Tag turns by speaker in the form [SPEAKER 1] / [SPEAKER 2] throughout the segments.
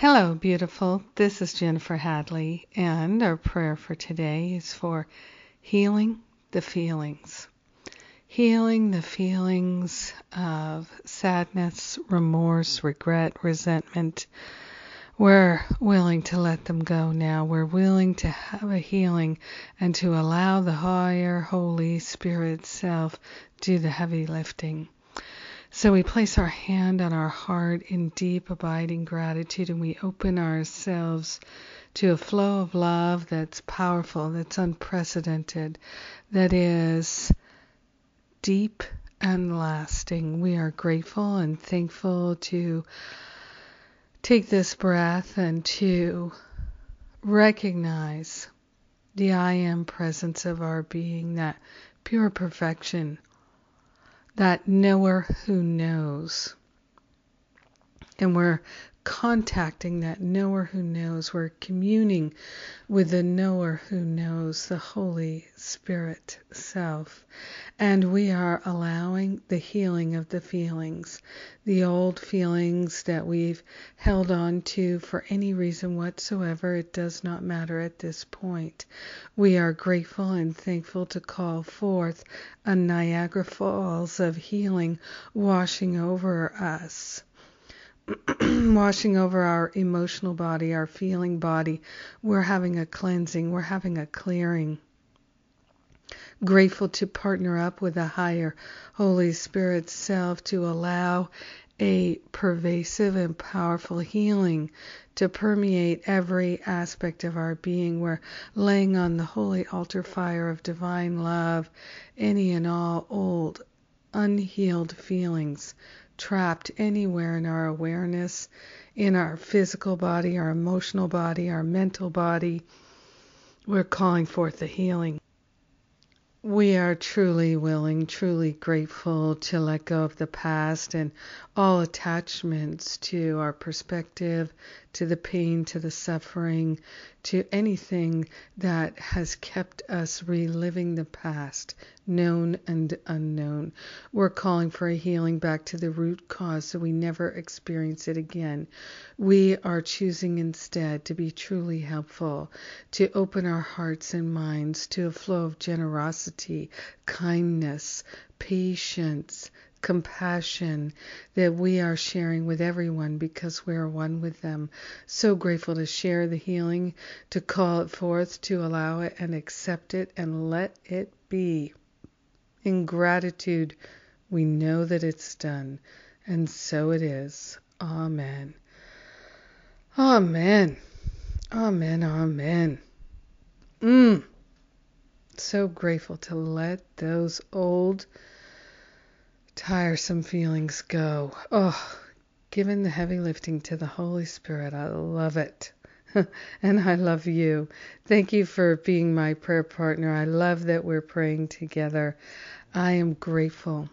[SPEAKER 1] Hello, beautiful. This is Jennifer Hadley, and our prayer for today is for healing the feelings. Healing the feelings of sadness, remorse, regret, resentment. We're willing to let them go now. We're willing to have a healing and to allow the higher Holy Spirit self do the heavy lifting. So we place our hand on our heart in deep, abiding gratitude and we open ourselves to a flow of love that's powerful, that's unprecedented, that is deep and lasting. We are grateful and thankful to take this breath and to recognize the I am presence of our being, that pure perfection that knower who knows. And we're contacting that knower who knows. We're communing with the knower who knows, the Holy Spirit self. And we are allowing the healing of the feelings, the old feelings that we've held on to for any reason whatsoever. It does not matter at this point. We are grateful and thankful to call forth a Niagara Falls of healing washing over us. washing over our emotional body, our feeling body. We're having a cleansing, we're having a clearing. Grateful to partner up with a higher Holy Spirit self to allow a pervasive and powerful healing to permeate every aspect of our being. We're laying on the holy altar fire of divine love any and all old, unhealed feelings trapped anywhere in our awareness, in our physical body, our emotional body, our mental body. We're calling forth the healing. We are truly willing, truly grateful to let go of the past and all attachments to our perspective, to the pain, to the suffering, to anything that has kept us reliving the past, known and unknown. We're calling for a healing back to the root cause so we never experience it again. We are choosing instead to be truly helpful, to open our hearts and minds to a flow of generosity, kindness, patience, compassion that we are sharing with everyone because we are one with them. So grateful to share the healing, to call it forth, to allow it and accept it and let it be. In gratitude, we know that it's done, and so it is. Amen. Amen. Amen. Amen. Mm. So grateful to let those old tiresome feelings go. Oh, giving the heavy lifting to the Holy Spirit. I love it. and I love you. Thank you for being my prayer partner. I love that we're praying together. I am grateful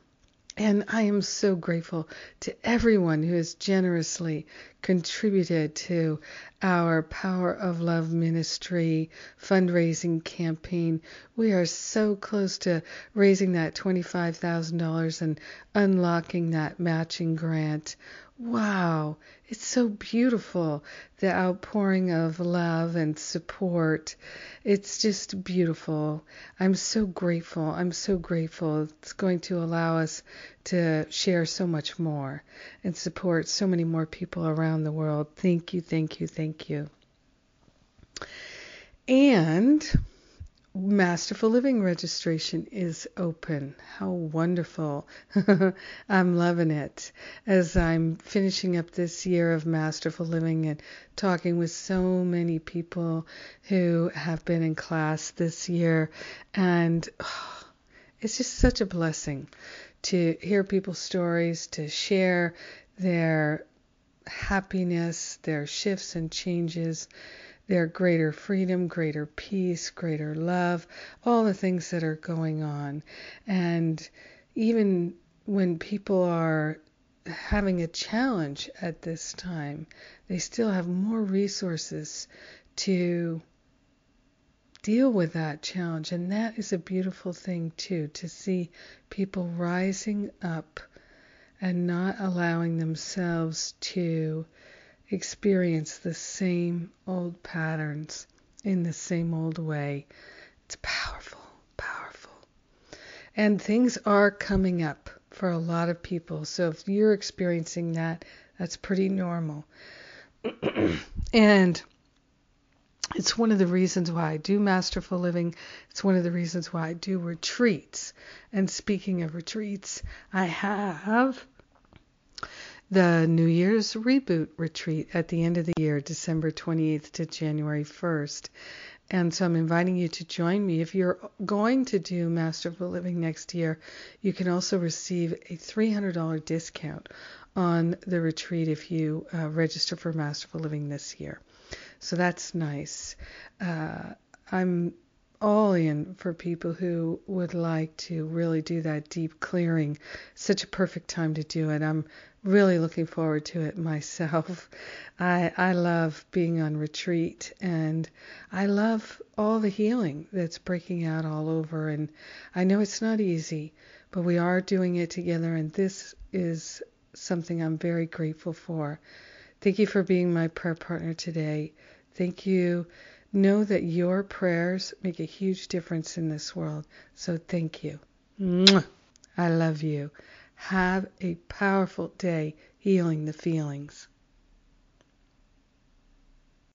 [SPEAKER 1] and I am so grateful to everyone who has generously contributed to our Power of Love Ministry fundraising campaign. We are so close to raising that $25,000 and unlocking that matching grant. Wow, it's so beautiful the outpouring of love and support. It's just beautiful. I'm so grateful. I'm so grateful. It's going to allow us to share so much more and support so many more people around the world. Thank you, thank you, thank you. And Masterful Living registration is open. How wonderful. I'm loving it as I'm finishing up this year of Masterful Living and talking with so many people who have been in class this year. And oh, it's just such a blessing to hear people's stories, to share their happiness, their shifts and changes their greater freedom, greater peace, greater love, all the things that are going on. And even when people are having a challenge at this time, they still have more resources to deal with that challenge. And that is a beautiful thing, too, to see people rising up and not allowing themselves to experience the same old patterns in the same old way. It's powerful, powerful. And things are coming up for a lot of people. So if you're experiencing that, that's pretty normal. and it's one of the reasons why I do masterful living. It's one of the reasons why I do retreats. And speaking of retreats, I have the New Year's Reboot Retreat at the end of the year, December 28th to January 1st. And so I'm inviting you to join me. If you're going to do Masterful Living next year, you can also receive a $300 discount on the retreat if you uh, register for Masterful Living this year. So that's nice. Uh, I'm all in for people who would like to really do that deep clearing. Such a perfect time to do it. I'm really looking forward to it myself. I I love being on retreat and I love all the healing that's breaking out all over and I know it's not easy, but we are doing it together and this is something I'm very grateful for. Thank you for being my prayer partner today. Thank you Know that your prayers make a huge difference in this world. So thank you. I love you. Have a powerful day healing the feelings.